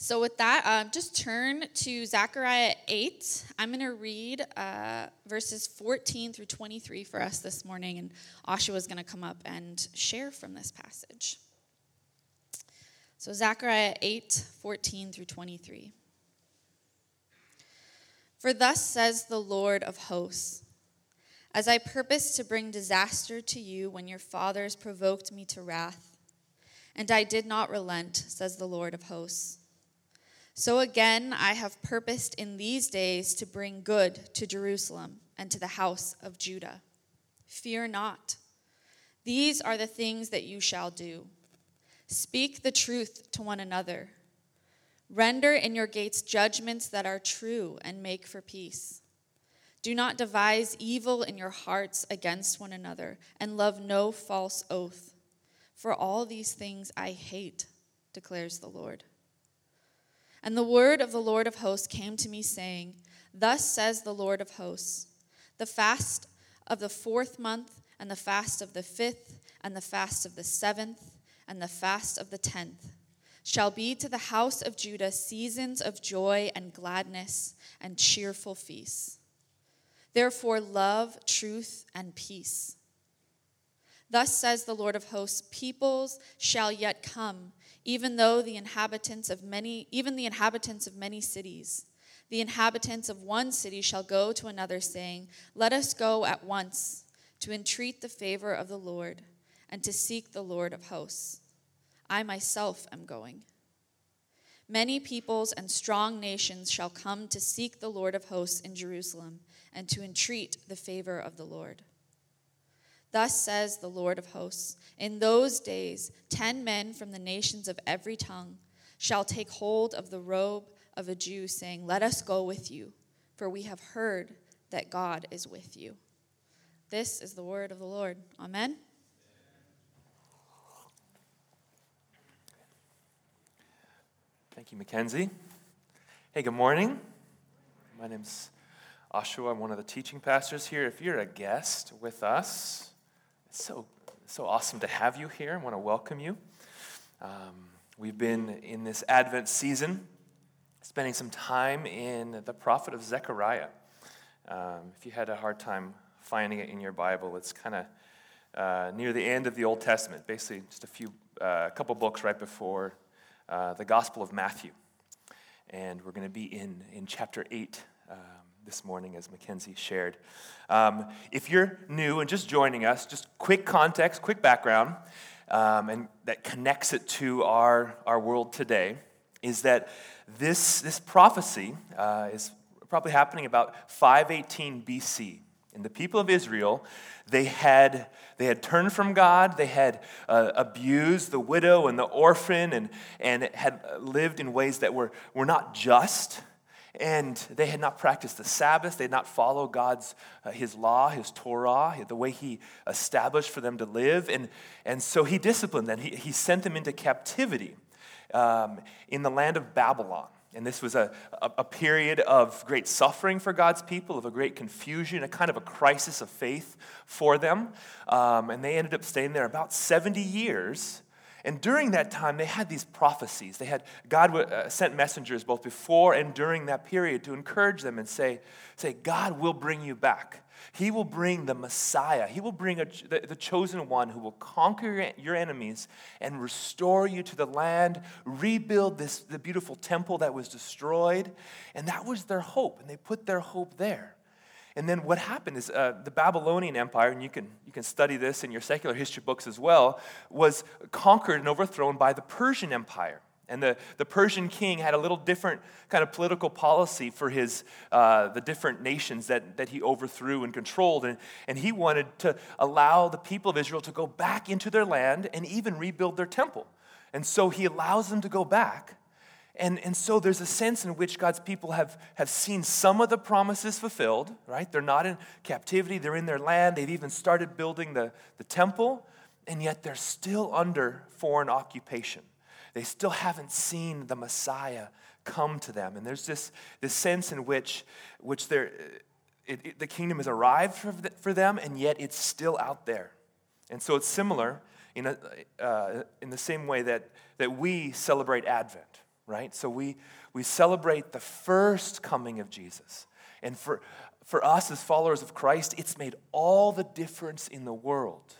So, with that, um, just turn to Zechariah 8. I'm going to read uh, verses 14 through 23 for us this morning, and Oshawa is going to come up and share from this passage. So, Zechariah 8, 14 through 23. For thus says the Lord of hosts As I purposed to bring disaster to you when your fathers provoked me to wrath, and I did not relent, says the Lord of hosts. So again, I have purposed in these days to bring good to Jerusalem and to the house of Judah. Fear not. These are the things that you shall do. Speak the truth to one another. Render in your gates judgments that are true and make for peace. Do not devise evil in your hearts against one another, and love no false oath. For all these things I hate, declares the Lord. And the word of the Lord of hosts came to me, saying, Thus says the Lord of hosts, the fast of the fourth month, and the fast of the fifth, and the fast of the seventh, and the fast of the tenth shall be to the house of Judah seasons of joy and gladness and cheerful feasts. Therefore, love, truth, and peace. Thus says the Lord of hosts peoples shall yet come even though the inhabitants of many even the inhabitants of many cities the inhabitants of one city shall go to another saying let us go at once to entreat the favor of the lord and to seek the lord of hosts. I myself am going. Many peoples and strong nations shall come to seek the lord of hosts in jerusalem and to entreat the favor of the lord Thus says the Lord of hosts In those days, ten men from the nations of every tongue shall take hold of the robe of a Jew, saying, Let us go with you, for we have heard that God is with you. This is the word of the Lord. Amen. Thank you, Mackenzie. Hey, good morning. My name's Oshawa. I'm one of the teaching pastors here. If you're a guest with us, so, so awesome to have you here. I want to welcome you. Um, we've been in this Advent season spending some time in the prophet of Zechariah. Um, if you had a hard time finding it in your Bible, it's kind of uh, near the end of the Old Testament, basically just a few, uh, a couple books right before uh, the Gospel of Matthew. And we're going to be in, in chapter 8 um, this morning, as Mackenzie shared. Um, if you're new and just joining us, just quick context, quick background, um, and that connects it to our, our world today, is that this, this prophecy uh, is probably happening about 518 BC. And the people of Israel, they had, they had turned from God, they had uh, abused the widow and the orphan, and, and had lived in ways that were, were not just and they had not practiced the Sabbath. They had not followed God's, uh, his law, his Torah, the way he established for them to live. And, and so he disciplined them. He, he sent them into captivity um, in the land of Babylon. And this was a, a, a, period of great suffering for God's people, of a great confusion, a kind of a crisis of faith for them. Um, and they ended up staying there about 70 years and during that time, they had these prophecies. They had God uh, sent messengers both before and during that period to encourage them and say, say God will bring you back. He will bring the Messiah. He will bring a, the, the chosen one who will conquer your enemies and restore you to the land, rebuild this, the beautiful temple that was destroyed. And that was their hope, and they put their hope there. And then what happened is uh, the Babylonian Empire, and you can, you can study this in your secular history books as well, was conquered and overthrown by the Persian Empire. And the, the Persian king had a little different kind of political policy for his, uh, the different nations that, that he overthrew and controlled. And, and he wanted to allow the people of Israel to go back into their land and even rebuild their temple. And so he allows them to go back. And, and so there's a sense in which God's people have, have seen some of the promises fulfilled, right? They're not in captivity, they're in their land. They've even started building the, the temple, and yet they're still under foreign occupation. They still haven't seen the Messiah come to them. And there's this, this sense in which, which it, it, the kingdom has arrived for, the, for them, and yet it's still out there. And so it's similar in, a, uh, in the same way that, that we celebrate Advent, right? So we, we celebrate the first coming of Jesus. And for, for us as followers of Christ, it's made all the difference in the world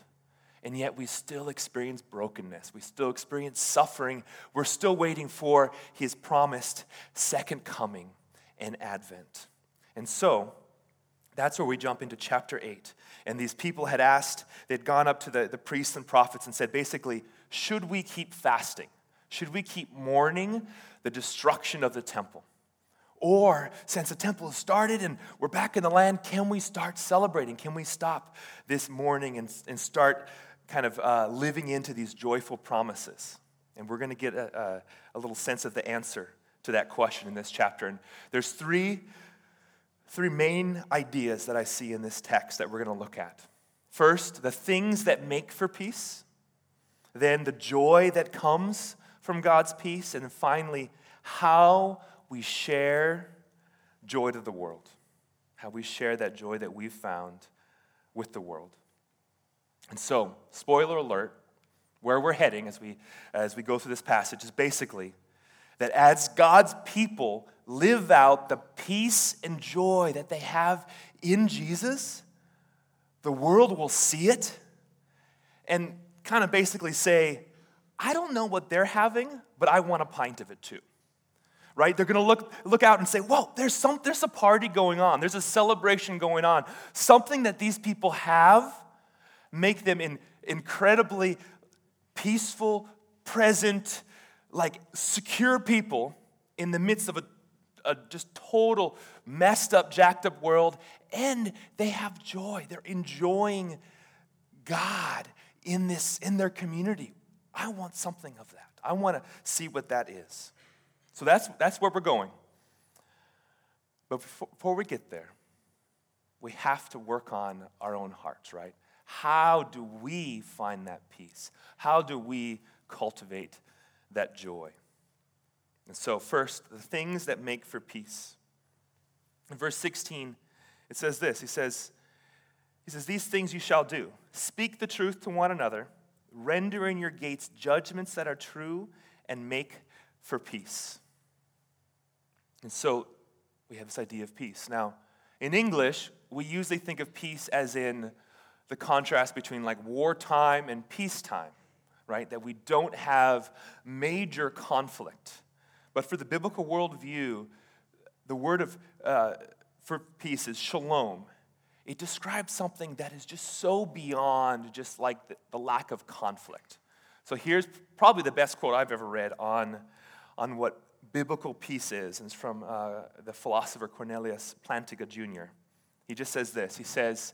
and yet we still experience brokenness. We still experience suffering. We're still waiting for his promised second coming and advent. And so, that's where we jump into chapter 8. And these people had asked, they'd gone up to the, the priests and prophets and said, basically, should we keep fasting? Should we keep mourning the destruction of the temple? Or, since the temple has started and we're back in the land, can we start celebrating? Can we stop this mourning and, and start kind of uh, living into these joyful promises. And we're going to get a, a, a, little sense of the answer to that question in this chapter. And there's three, three main ideas that I see in this text that we're going to look at. First, the things that make for peace. Then, the joy that comes from God's peace. And finally, how we share joy to the world. How we share that joy that we've found with the world. And so, spoiler alert, where we're heading as we, as we go through this passage is basically that as God's people live out the peace and joy that they have in Jesus, the world will see it and kind of basically say, I don't know what they're having, but I want a pint of it too. Right? They're gonna look, look out and say, Whoa, there's, some, there's a party going on, there's a celebration going on. Something that these people have make them in incredibly peaceful, present, like secure people in the midst of a, a just total messed up, jacked up world. And they have joy. They're enjoying God in this in their community. I want something of that. I want to see what that is. So that's that's where we're going. But before, before we get there, we have to work on our own hearts, right? How do we find that peace? How do we cultivate that joy? And so, first, the things that make for peace. In verse 16, it says this He says, he says, These things you shall do. Speak the truth to one another, render in your gates judgments that are true, and make for peace. And so we have this idea of peace. Now, in English, we usually think of peace as in the contrast between like wartime and peacetime, right? That we don't have major conflict. But for the biblical worldview, the word of, uh, for peace is shalom. It describes something that is just so beyond just like the, the lack of conflict. So here's probably the best quote I've ever read on, on what biblical peace is. And it's from uh, the philosopher Cornelius Plantinga Jr. He just says this He says,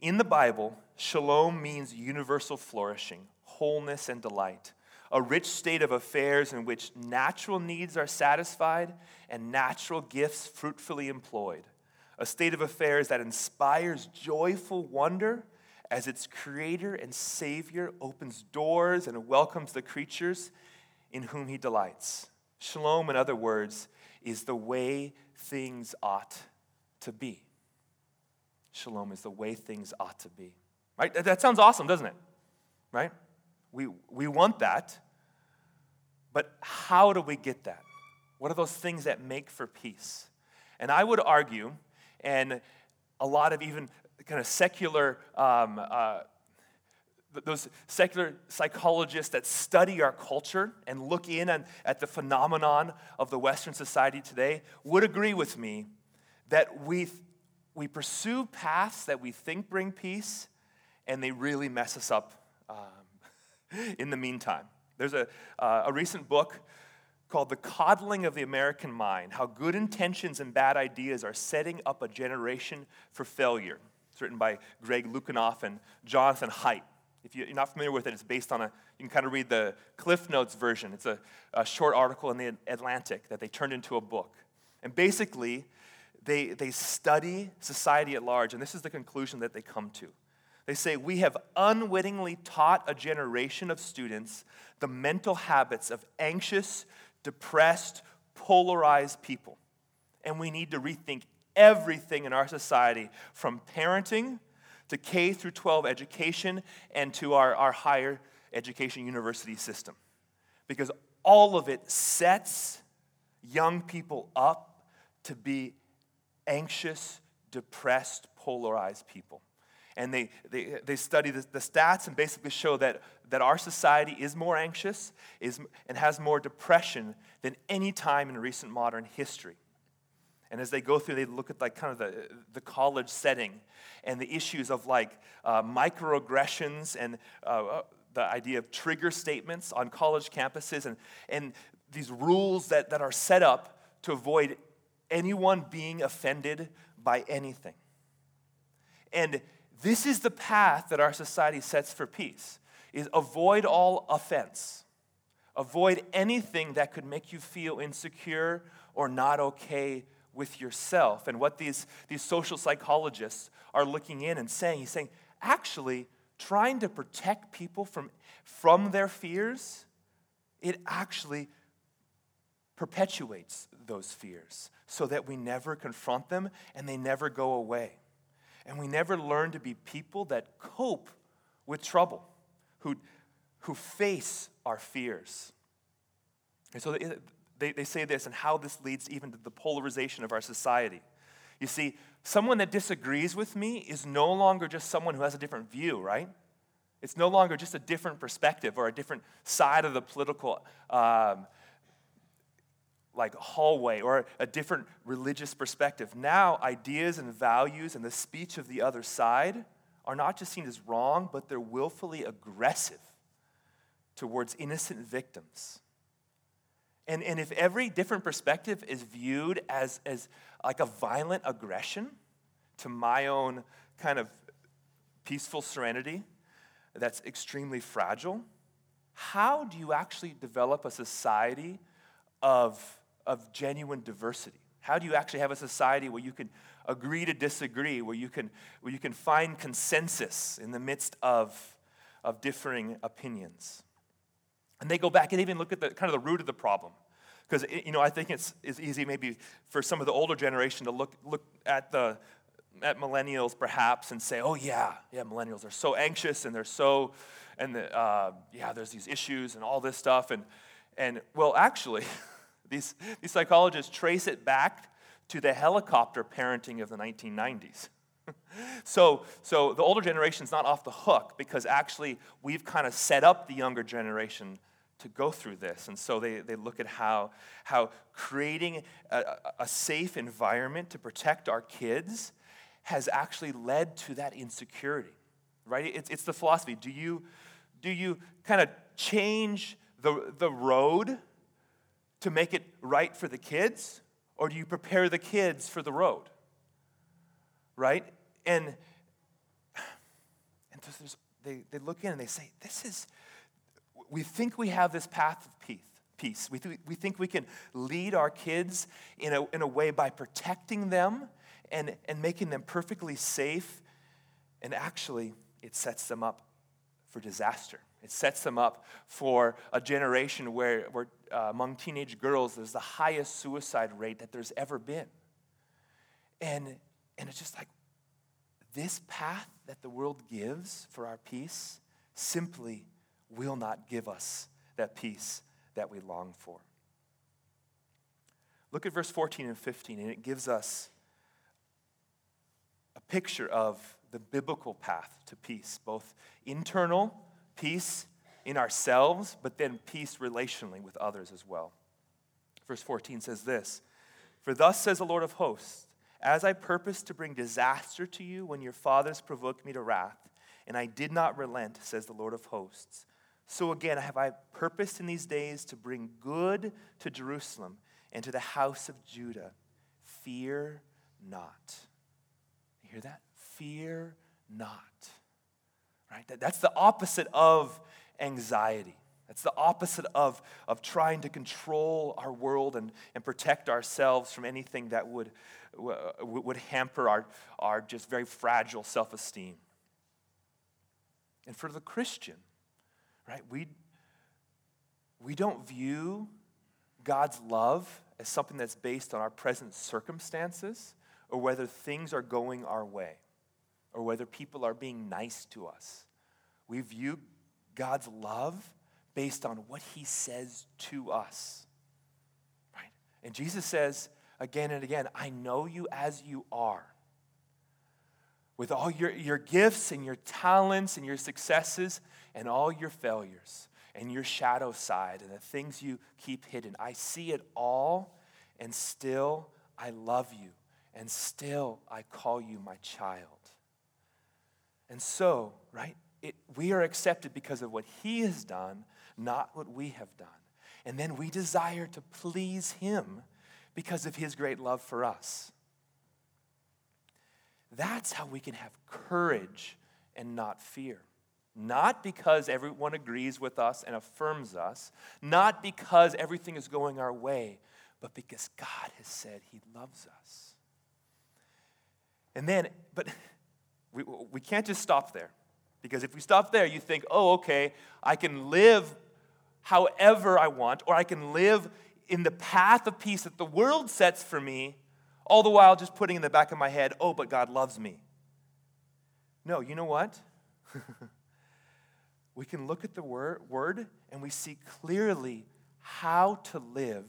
in the Bible, shalom means universal flourishing, wholeness, and delight, a rich state of affairs in which natural needs are satisfied and natural gifts fruitfully employed, a state of affairs that inspires joyful wonder as its creator and savior opens doors and welcomes the creatures in whom he delights. Shalom, in other words, is the way things ought to be. Shalom is the way things ought to be. Right? That sounds awesome, doesn't it? Right? We, we want that. But how do we get that? What are those things that make for peace? And I would argue, and a lot of even kind of secular, um, uh, those secular psychologists that study our culture and look in on, at the phenomenon of the Western society today would agree with me that we we pursue paths that we think bring peace, and they really mess us up um, in the meantime. There's a, uh, a recent book called The Coddling of the American Mind How Good Intentions and Bad Ideas Are Setting Up a Generation for Failure. It's written by Greg Lukianoff and Jonathan Haidt. If you're not familiar with it, it's based on a, you can kind of read the Cliff Notes version. It's a, a short article in the Atlantic that they turned into a book. And basically, they, they study society at large, and this is the conclusion that they come to. They say, We have unwittingly taught a generation of students the mental habits of anxious, depressed, polarized people. And we need to rethink everything in our society from parenting to K through 12 education and to our, our higher education university system. Because all of it sets young people up to be anxious, depressed, polarized people. And they, they, they study the, the stats and basically show that, that our society is more anxious is, and has more depression than any time in recent modern history. And as they go through, they look at like kind of the, the college setting and the issues of like uh, microaggressions and uh, uh, the idea of trigger statements on college campuses and, and these rules that, that are set up to avoid anyone being offended by anything. And this is the path that our society sets for peace is avoid all offense. Avoid anything that could make you feel insecure or not okay with yourself. And what these, these social psychologists are looking in and saying, he's saying, actually, trying to protect people from, from their fears, it actually perpetuates those fears so that we never confront them and they never go away. And we never learn to be people that cope with trouble, who, who face our fears. And so they, they say this and how this leads even to the polarization of our society. You see, someone that disagrees with me is no longer just someone who has a different view, right? It's no longer just a different perspective or a different side of the political um, like hallway or a different religious perspective. Now, ideas and values and the speech of the other side are not just seen as wrong, but they're willfully aggressive towards innocent victims. And, and if every different perspective is viewed as, as like a violent aggression to my own kind of peaceful serenity that's extremely fragile, how do you actually develop a society of of genuine diversity? How do you actually have a society where you can agree to disagree, where you can, where you can find consensus in the midst of, of differing opinions? And they go back and even look at the kind of the root of the problem. Because, you know, I think it's, it's easy maybe for some of the older generation to look, look at the, at millennials perhaps and say, oh, yeah, yeah, millennials are so anxious and they're so, and the, uh, yeah, there's these issues and all this stuff. And, and well, actually, These, these psychologists trace it back to the helicopter parenting of the 1990s. so, so the older generation is not off the hook because actually we've kind of set up the younger generation to go through this. And so they, they look at how, how creating a, a safe environment to protect our kids has actually led to that insecurity, right? It's, it's the philosophy. Do you, do you kind of change the, the road to make it right for the kids, or do you prepare the kids for the road? Right? And, and they, they look in and they say, This is, we think we have this path of peace. Peace. We, th- we think we can lead our kids in a, in a way by protecting them and, and making them perfectly safe. And actually, it sets them up for disaster. It sets them up for a generation where, where uh, among teenage girls, there's the highest suicide rate that there's ever been. And, and it's just like this path that the world gives for our peace simply will not give us that peace that we long for. Look at verse 14 and 15, and it gives us a picture of the biblical path to peace, both internal peace in ourselves, but then peace relationally with others as well. Verse 14 says this For thus says the Lord of hosts, as I purposed to bring disaster to you when your fathers provoked me to wrath, and I did not relent, says the Lord of hosts, So again, have I purposed in these days to bring good to Jerusalem and to the house of Judah. Fear not. You hear that? Fear not. Right? That's the opposite of anxiety. That's the opposite of, of trying to control our world and, and protect ourselves from anything that would, would hamper our, our just very fragile self esteem. And for the Christian, right, we, we don't view God's love as something that's based on our present circumstances or whether things are going our way or whether people are being nice to us. We view God's love based on what he says to us. Right? And Jesus says again and again, I know you as you are. With all your, your gifts and your talents and your successes and all your failures and your shadow side and the things you keep hidden. I see it all, and still I love you, and still I call you my child. And so, right, it, we are accepted because of what he has done, not what we have done. And then we desire to please him because of his great love for us. That's how we can have courage and not fear. Not because everyone agrees with us and affirms us, not because everything is going our way, but because God has said He loves us. And then, but we, we can't just stop there. Because if we stop there, you think, oh, okay, I can live however I want, or I can live in the path of peace that the world sets for me, all the while just putting in the back of my head, oh, but God loves me. No, you know what? we can look at the word and we see clearly how to live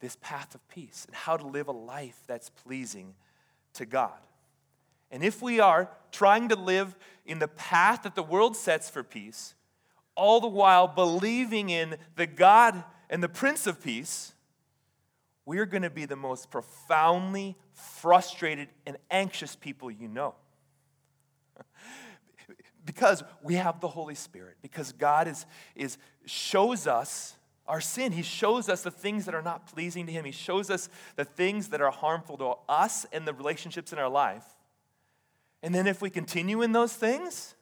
this path of peace and how to live a life that's pleasing to God. And if we are trying to live in the path that the world sets for peace, all the while believing in the God and the Prince of Peace, we are going to be the most profoundly frustrated and anxious people you know because we have the Holy Spirit, because God is, is shows us our sin. He shows us the things that are not pleasing to Him. He shows us the things that are harmful to us and the relationships in our life. And then if we continue in those things,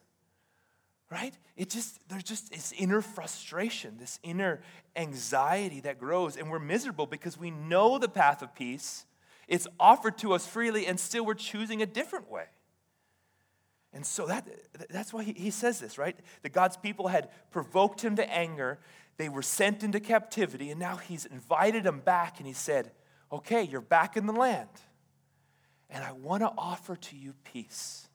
right? It just there's just this inner frustration, this inner anxiety that grows, and we're miserable because we know the path of peace. It's offered to us freely, and still we're choosing a different way. And so that, that's why he, he says this, right? That God's people had provoked him to anger. They were sent into captivity, and now he's invited them back, and he said, Okay, you're back in the land. And I want to offer to you peace.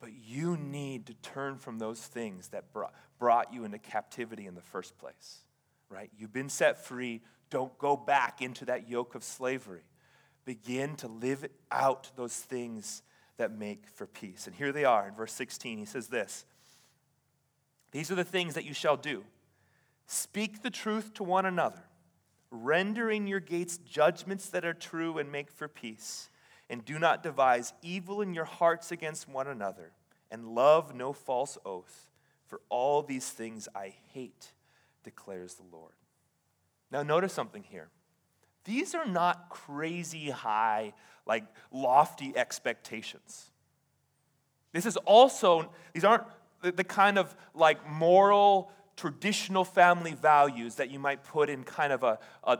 But you need to turn from those things that brought, brought you into captivity in the first place, right? You've been set free. Don't go back into that yoke of slavery. Begin to live out those things that make for peace. And here they are in verse 16. He says this These are the things that you shall do speak the truth to one another, render in your gates judgments that are true and make for peace. And do not devise evil in your hearts against one another, and love no false oath, for all these things I hate, declares the Lord. Now, notice something here. These are not crazy high, like lofty expectations. This is also, these aren't the, kind of like moral, traditional family values that you might put in kind of a, a,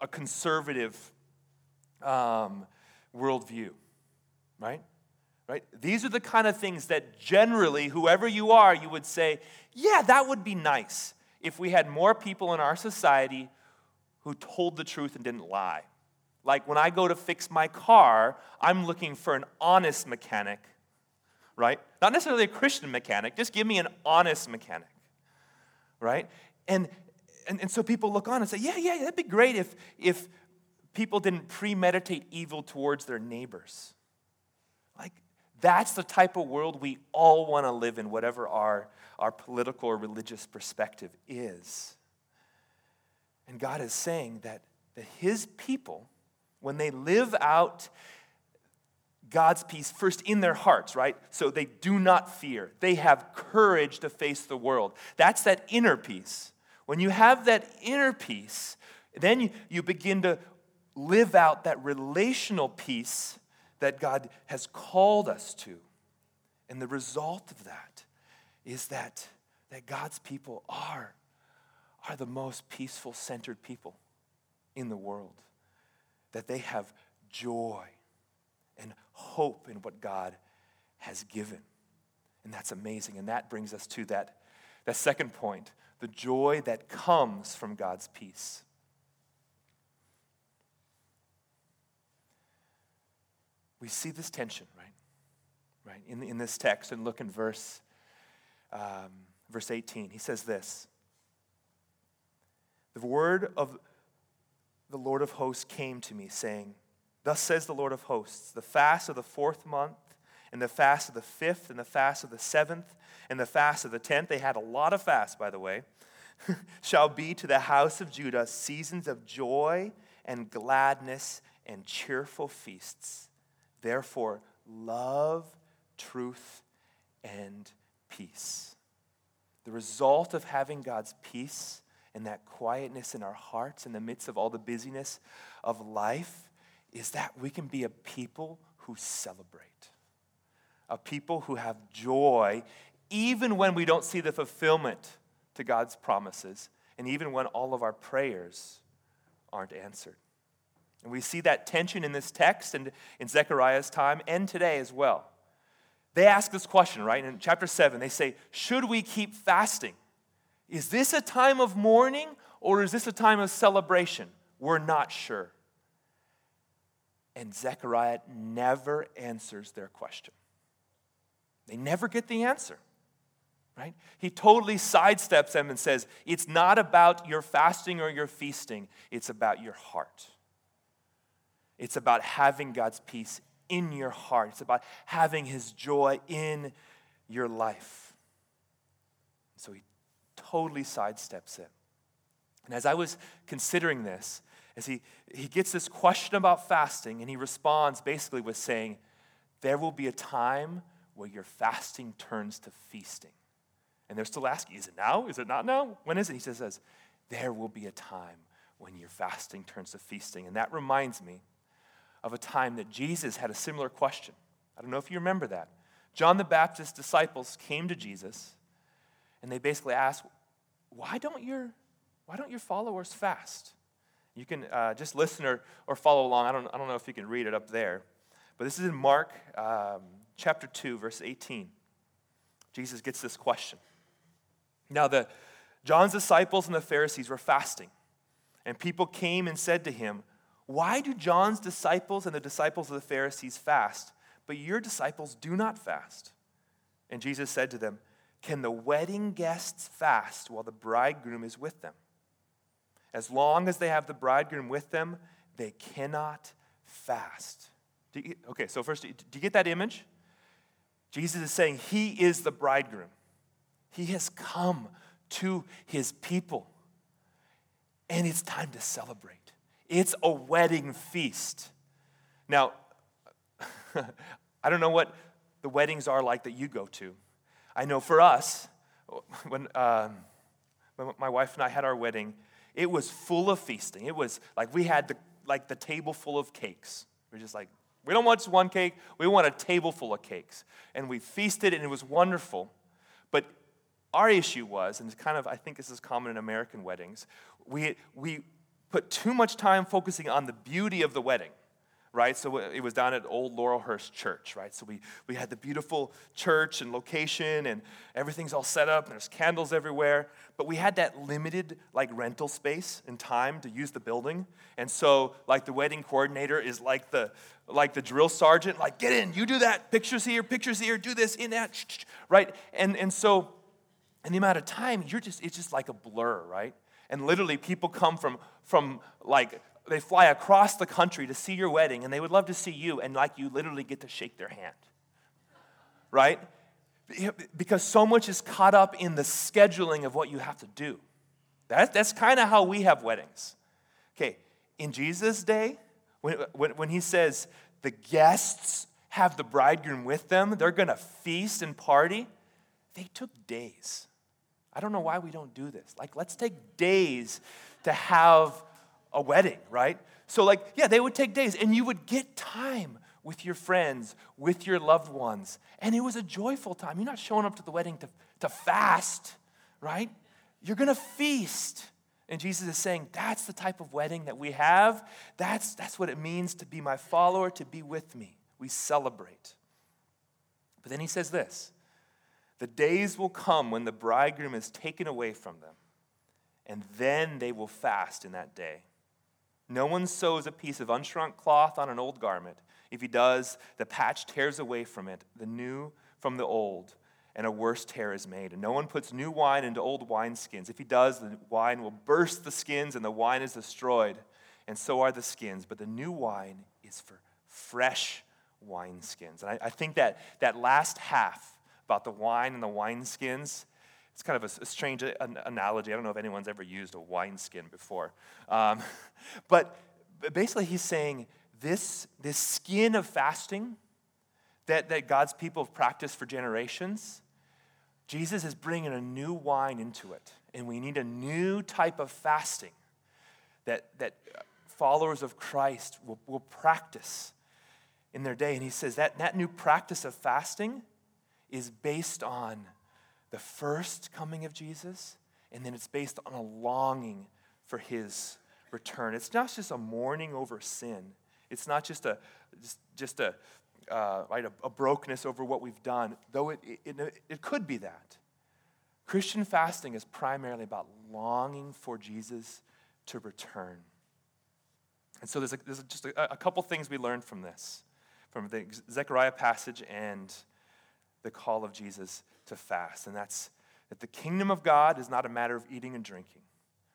a conservative um, worldview, right? Right? These are the kind of things that generally, whoever you are, you would say, yeah, that would be nice if we had more people in our society who told the truth and didn't lie. Like when I go to fix my car, I'm looking for an honest mechanic, right? Not necessarily a Christian mechanic, just give me an honest mechanic, right? And, and, and so people look on and say, yeah, yeah, that'd be great if, if people didn't premeditate evil towards their neighbors. Like, that's the type of world we all want to live in, whatever our, our political or religious perspective is. And God is saying that, that His people, when they live out God's peace first in their hearts, right? So they do not fear. They have courage to face the world. That's that inner peace. When you have that inner peace, then you, you begin to live out that relational peace that God has called us to. And the result of that is that, that God's people are, are the most peaceful centered people in the world. That they have joy and hope in what God has given. And that's amazing. And that brings us to that, that second point the joy that comes from God's peace. We see this tension, right? Right, in, in this text, and look in verse, um, verse 18. He says this The word of the Lord of hosts came to me, saying, Thus says the Lord of hosts, the fast of the fourth month, and the fast of the fifth, and the fast of the seventh, and the fast of the tenth, they had a lot of fasts, by the way, shall be to the house of Judah seasons of joy and gladness and cheerful feasts. Therefore, love, truth, and peace. The result of having God's peace and that quietness in our hearts in the midst of all the busyness of life is that we can be a people who celebrate, a people who have joy, even when we don't see the fulfillment to God's promises, and even when all of our prayers aren't answered. And we see that tension in this text and in Zechariah's time and today as well. They ask this question, right? In chapter 7, they say, Should we keep fasting? Is this a time of mourning or is this a time of celebration? We're not sure. And Zechariah never answers their question. They never get the answer. Right? He totally sidesteps them and says, It's not about your fasting or your feasting, it's about your heart. It's about having God's peace in your heart, it's about having His joy in your life. So he totally sidesteps it. And as I was considering this, as he, he gets this question about fasting, and he responds basically with saying, There will be a time where your fasting turns to feasting. And they're still asking, Is it now? Is it not now? When is it? He says, There will be a time when your fasting turns to feasting. And that reminds me of a time that Jesus had a similar question. I don't know if you remember that. John the Baptist's disciples came to Jesus and they basically asked, Why don't your, why don't your followers fast? You can uh, just listen or, or follow along. I don't, I don't know if you can read it up there. But this is in Mark um, chapter 2, verse 18. Jesus gets this question. Now, the, John's disciples and the Pharisees were fasting, and people came and said to him, Why do John's disciples and the disciples of the Pharisees fast, but your disciples do not fast? And Jesus said to them, Can the wedding guests fast while the bridegroom is with them? As long as they have the bridegroom with them, they cannot fast. You, okay, so first, do you get that image? Jesus is saying he is the bridegroom. He has come to his people. And it's time to celebrate. It's a wedding feast. Now, I don't know what the weddings are like that you go to. I know for us, when, um, my wife and I had our wedding, it was full of feasting. It was like we had the, like the table full of cakes. We're just like, we don't want just one cake, we want a table full of cakes. And we feasted and it was wonderful. But our issue was, and it's kind of, I think this is common in American weddings, we, we put too much time focusing on the beauty of the wedding right? So it was down at Old Laurelhurst Church, right? So we, we had the beautiful church and location, and everything's all set up, and there's candles everywhere. But we had that limited, like, rental space and time to use the building. And so, like, the wedding coordinator is like the, like the drill sergeant, like, get in, you do that, pictures here, pictures here, do this, in that, right? And, and so, in the amount of time, you're just, it's just like a blur, right? And literally, people come from, from like they fly across the country to see your wedding and they would love to see you and like you literally get to shake their hand right because so much is caught up in the scheduling of what you have to do that, that's kind of how we have weddings okay in jesus day when, when, when he says the guests have the bridegroom with them. They're to feast and party. They took days. I don't know why we don't do this. Like, let's take days to have a wedding, right? So, like, yeah, they would take days, and you would get time with your friends, with your loved ones. And it was a joyful time. You're not showing up to the wedding to, to fast, right? You're to feast. And Jesus is saying, that's the type of wedding that we have. That's, that's what it means to be my follower, to be with me. We celebrate. But then he says this The days will come when the bridegroom is taken away from them, and then they will fast in that day. No one sews a piece of unshrunk cloth on an old garment. If he does, the patch tears away from it, the new from the old, and a worse tear is made. And no one puts new wine into old wineskins. If he does, the wine will burst the skins, and the wine is destroyed, and so are the skins. But the new wine is for fresh wineskins. And I, I think that that last half about the wine and the wineskins, it's kind of a, a strange analogy. I don't know if anyone's ever used a wineskin before. Um, but basically, he's saying this, this skin of fasting that, that God's people have practiced for generations, Jesus is bringing a new wine into it. And we need a new type of fasting that, that followers of Christ will, will practice in their day. And he says that that new practice of fasting is based on the first coming of Jesus, and then it's based on a longing for his return. It's not just a mourning over sin, it's not just a, just, just a, uh, right, a, a, brokenness over what we've done, though it, it, it, it could be that. Christian fasting is primarily about longing for Jesus to return. And so there's, a, there's just a, a couple things we learned from this, from the Zechariah passage and the call of Jesus to fast. And that's that the kingdom of God is not a matter of eating and drinking,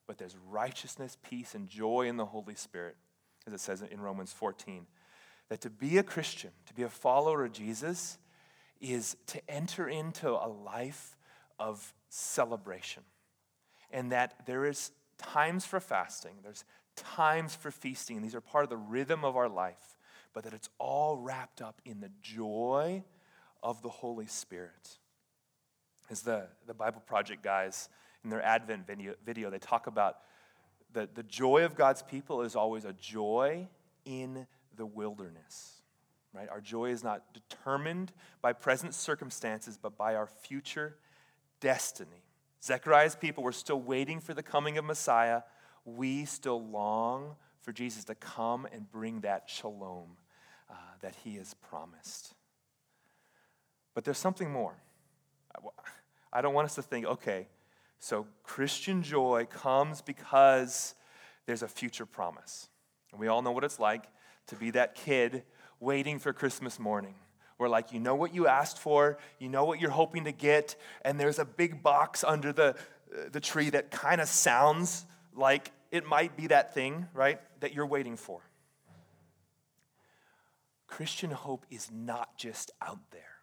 but there's righteousness, peace, and joy in the Holy Spirit as it says in Romans 14. That to be a Christian, to be a follower of Jesus, is to enter into a life of celebration. And that there is times for fasting, there's times for feasting, and these are part of the rhythm of our life, but that it's all wrapped up in the joy of the Holy Spirit. As the, the Bible Project guys in their Advent video, video they talk about the, the joy of God's people is always a joy in the wilderness. Right? Our joy is not determined by present circumstances, but by our future destiny. Zechariah's people were still waiting for the coming of Messiah. We still long for Jesus to come and bring that shalom uh, that he has promised. But there's something more. I don't want us to think, okay, so Christian joy comes because there's a future promise. And we all know what it's like to be that kid waiting for Christmas morning. Where, like, you know what you asked for, you know what you're hoping to get, and there's a big box under the, uh, the tree that kind of sounds like it might be that thing, right, that you're waiting for. Christian hope is not just out there.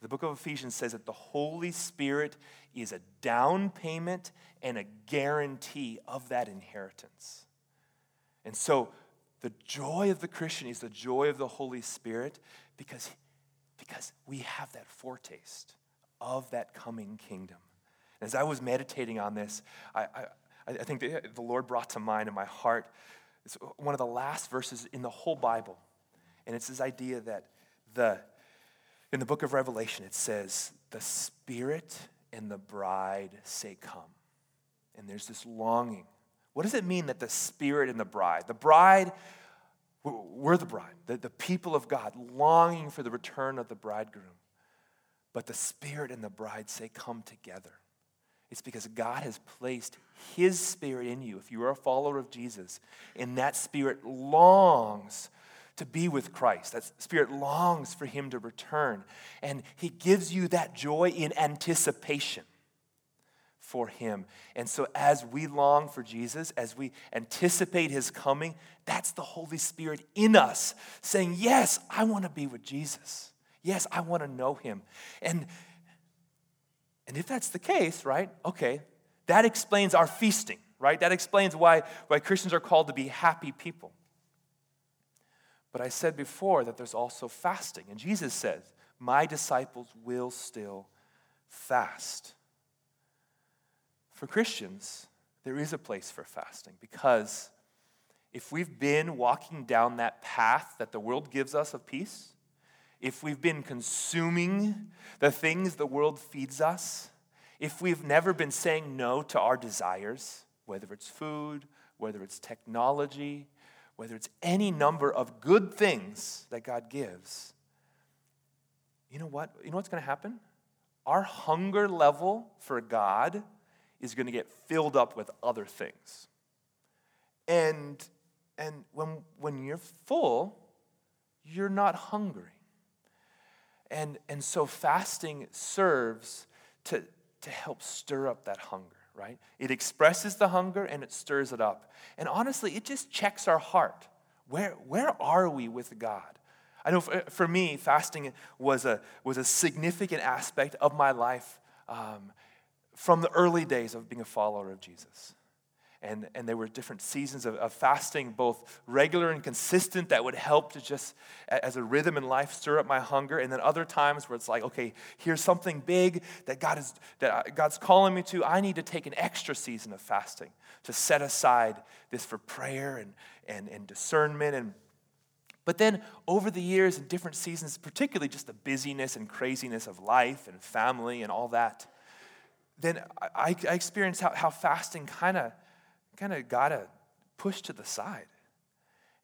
The book of Ephesians says that the Holy Spirit is a down payment and a guarantee of that inheritance. And so the joy of the Christian is the joy of the Holy Spirit because, because we have that foretaste of that coming kingdom. And As I was meditating on this, I, I, I think the, the Lord brought to mind in my heart it's one of the last verses in the whole Bible. And it's this idea that the, in the book of Revelation, it says, The Spirit and the bride say, Come. And there's this longing. What does it mean that the Spirit and the bride, the bride, we're the bride, the, the people of God, longing for the return of the bridegroom. But the Spirit and the bride say, Come together. It's because God has placed His Spirit in you. If you are a follower of Jesus, and that Spirit longs to be with Christ. That spirit longs for him to return. And he gives you that joy in anticipation for him. And so, as we long for Jesus, as we anticipate his coming, that's the Holy Spirit in us saying, Yes, I want to be with Jesus. Yes, I want to know him. And, and if that's the case, right, okay, that explains our feasting, right? That explains why, why Christians are called to be happy people. But I said before that there's also fasting. And Jesus says, My disciples will still fast. For Christians, there is a place for fasting because if we've been walking down that path that the world gives us of peace, if we've been consuming the things the world feeds us, if we've never been saying no to our desires, whether it's food, whether it's technology, whether it's any number of good things that God gives, you know what? You know what's going to happen? Our hunger level for God is going to get filled up with other things. And, and when, when you're full, you're not hungry. And, and so fasting serves to, to help stir up that hunger right? It expresses the hunger and it stirs it up. And honestly, it just checks our heart. Where, where are we with God? I know for, for me, fasting was a, was a significant aspect of my life um, from the early days of being a follower of Jesus and, and there were different seasons of, of, fasting, both regular and consistent, that would help to just, as a rhythm in life, stir up my hunger. And then other times where it's like, okay, here's something big that, God is, that God's calling me to. I need to take an extra season of fasting to set aside this for prayer and, and, and discernment. And, but then over the years, in different seasons, particularly just the busyness and craziness of life and family and all that, then I, I experienced how, how fasting kind of kind of got to push to the side.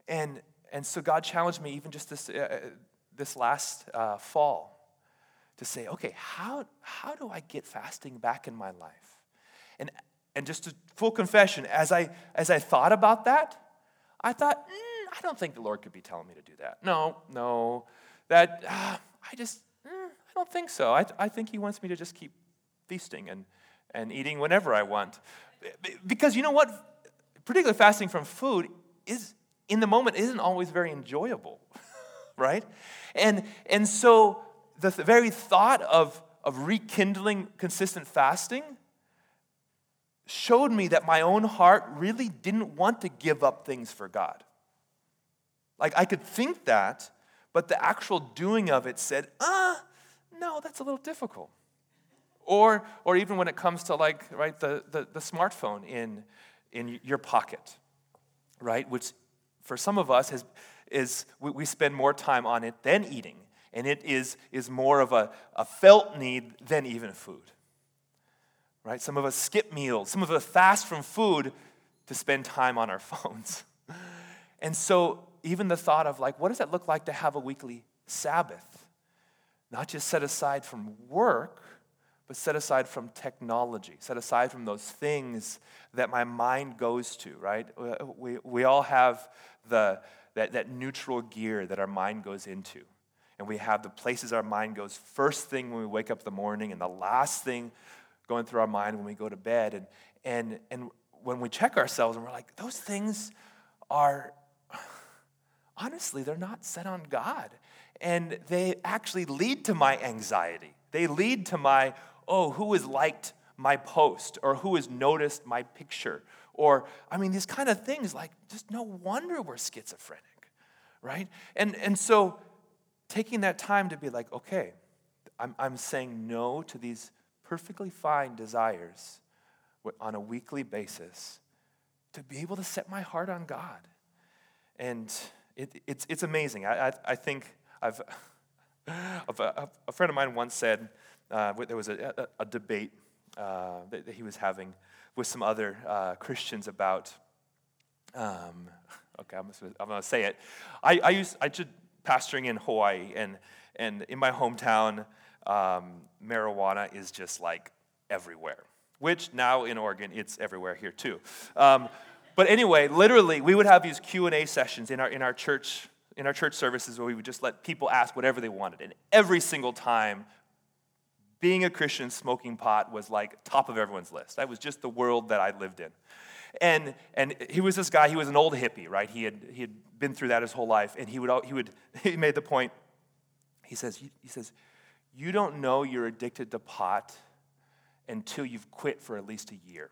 And, and so God challenged me even just this, uh, uh, this last uh, fall to say, okay, how, how do I get fasting back in my life? And, and just a full confession, as I, as I thought about that, I thought, mm, I don't think the Lord could be telling me to do that. No, no, that, uh, I just, mm, I don't think so. I, I think He wants me to just keep feasting and, and eating whenever I want. Because you know what? Particularly fasting from food is, in the moment, isn't always very enjoyable, right? And, and so the th- very thought of, of rekindling consistent fasting showed me that my own heart really didn't want to give up things for God. Like I could think that, but the actual doing of it said, ah, no, that's a little difficult. Or, or even when it comes to like, right, the, the, the smartphone in, in your pocket, right? Which for some of us has, is we, we spend more time on it than eating. And it is, is more of a, a felt need than even food. Right? Some of us skip meals. Some of us fast from food to spend time on our phones. And so, even the thought of, like, what does it look like to have a weekly Sabbath? Not just set aside from work, but set aside from technology, set aside from those things that my mind goes to, right? Uh, we, we all have the, that, that neutral gear that our mind goes into. And we have the places our mind goes first thing when we wake up in the morning and the last thing going through our mind when we go to bed. And, and, and when we check ourselves and we're like, those things are, honestly, they're not set on God. And they actually lead to my anxiety. They lead to my oh, who has liked my post or who has noticed my picture? Or, I mean, these kind of things, like, just no wonder we're schizophrenic, right? And, and so taking that time to be like, okay, I'm, I'm saying no to these perfectly fine desires on a weekly basis to be able to set my heart on God. And it, it's, it's amazing. I, I, I think I've, a, a friend of mine once said, uh, there was a, a, a debate uh, that, that, he was having with some other uh, Christians about. Um, okay, I'm, I'm going to say it. I, I used I did pastoring in Hawaii, and and in my hometown, um, marijuana is just like everywhere. Which now in Oregon, it's everywhere here too. Um, but anyway, literally, we would have these Q and A sessions in our in our church in our church services where we would just let people ask whatever they wanted, and every single time being a Christian, smoking pot was like top of everyone's list. That was just the world that I lived in. And, and he was this guy, he was an old hippie, right? He had, he had been through that his whole life. And he would, he would, he made the point, he says, he says, you don't know you're addicted to pot until you've quit for at least a year.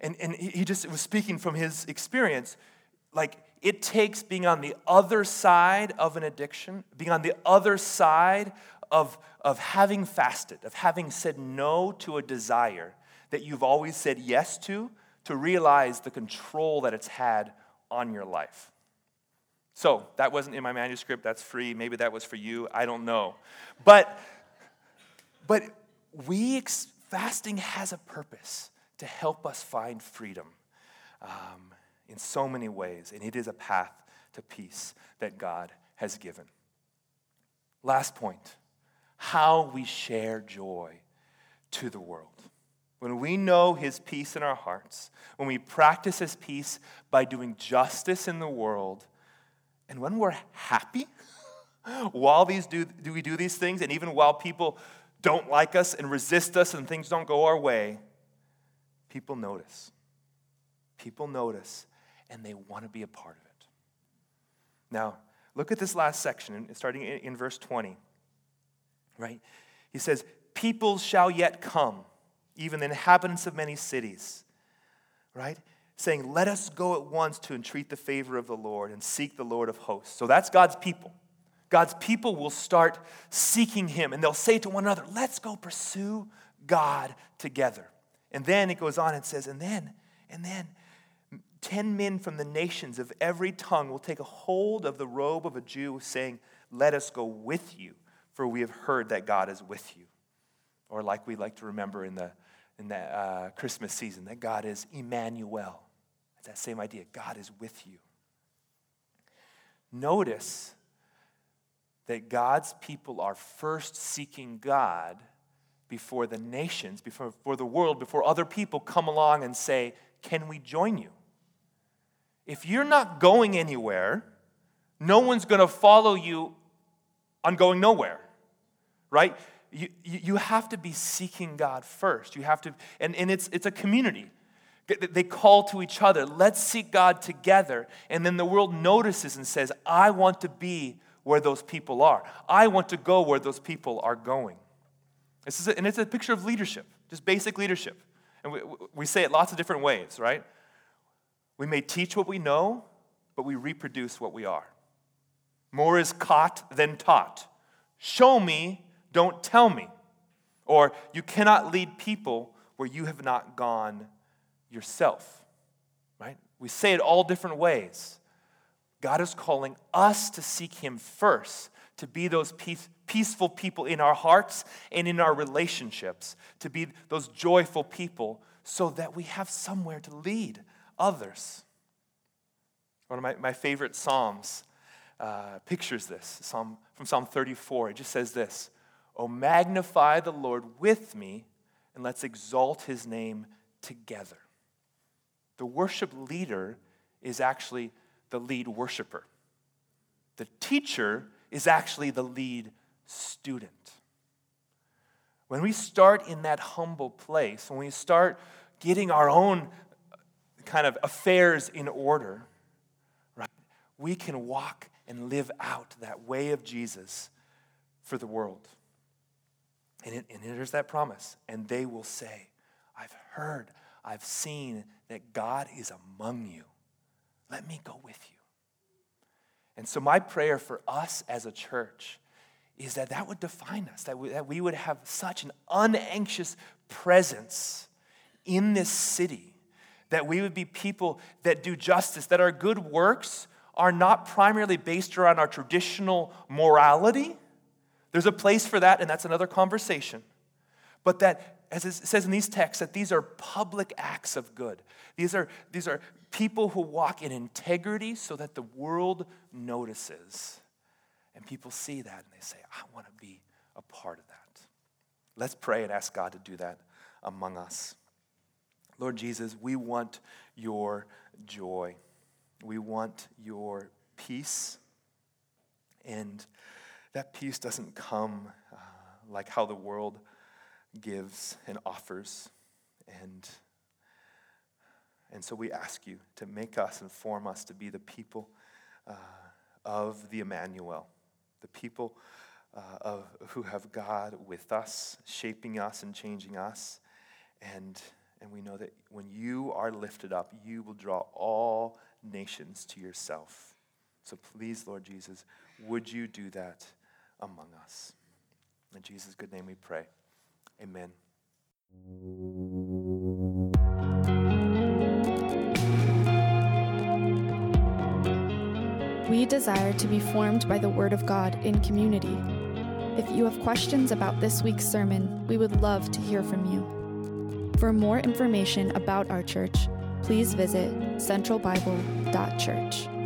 And, and he just was speaking from his experience. like it takes being on the other side of an addiction, being on the other side of, of having fasted, of having said no to a desire that you've always said yes to, to realize the control that it's had on your life. So, that wasn't in my manuscript, that's free. Maybe that was for you, I don't know. But, but we, fasting has a purpose to help us find freedom um, in so many ways, and it is a path to peace that God has given. Last point how we share joy to the world. When we know His peace in our hearts, when we practice His peace by doing justice in the world, and when we're happy while these do, do we do these things, and even while people don't like us and resist us and things don't go our way, people notice. People notice and they want to be a part of it. Now, look at this last section, starting in verse 20. Right? He says, People shall yet come, even the inhabitants of many cities. Right? Saying, Let us go at once to entreat the favor of the Lord and seek the Lord of hosts. So that's God's people. God's people will start seeking Him and they'll say to one another, Let's go pursue God together. And then it goes on and says, And then, and then, ten men from the nations of every tongue will take a hold of the robe of a Jew, saying, Let us go with you, for we have heard that God is with you. Or, like we like to remember in the, in the uh, Christmas season, that God is Emmanuel. It's that same idea God is with you. Notice that God's people are first seeking God before the nations, before, before the world, before other people come along and say, Can we join you? If you're not going anywhere, no one's going to follow you on going nowhere, right? You, you have to be seeking God first. You have to, and, and it's, it's a community. They call to each other, let's seek God together. And then the world notices and says, I want to be where those people are. I want to go where those people are going. This is a, and it's a picture of leadership, just basic leadership. And we, we say it lots of different ways, right? We may teach what we know, but we reproduce what we are. More is caught than taught. Show me, don't tell me. Or you cannot lead people where you have not gone yourself. Right? We say it all different ways. God is calling us to seek Him first, to be those peace, peaceful people in our hearts and in our relationships, to be those joyful people so that we have somewhere to lead others. One of my, my favorite Psalms uh, pictures this Psalm, from Psalm 34. It just says this Oh, magnify the Lord with me, and let's exalt his name together. The worship leader is actually the lead worshiper. The teacher is actually the lead student. When we start in that humble place, when we start getting our own kind of affairs in order, right, we can walk and live out that way of Jesus for the world. And, it, and there's that promise. And they will say, I've heard, I've seen that God is among you. Let me go with you. And so, my prayer for us as a church is that that would define us, that we, that we would have such an unanxious presence in this city, that we would be people that do justice, that our good works are not primarily based around our traditional morality. There's a place for that, and that's another conversation. But that as it says in these texts, that these are public acts of good. These are, these are people who walk in integrity so that the world notices. And people see that and they say, I want to be a part of that. Let's pray and ask God to do that among us. Lord Jesus, we want your joy. We want your peace. And that peace doesn't come uh, like how the world gives and offers. And, and so we ask you to make us and form us to be the people uh, of the Emmanuel, the people uh, of, who have God with us, shaping us and changing us. And, and we know that when you are lifted up, you will draw all nations to yourself. So please, Lord Jesus, would you do that among us? In Jesus' good name we pray. Amen. We desire to be formed by the Word of God in community. If you have questions about this week's sermon, we would love to hear from you. For more information about our church, please visit centralbible.church.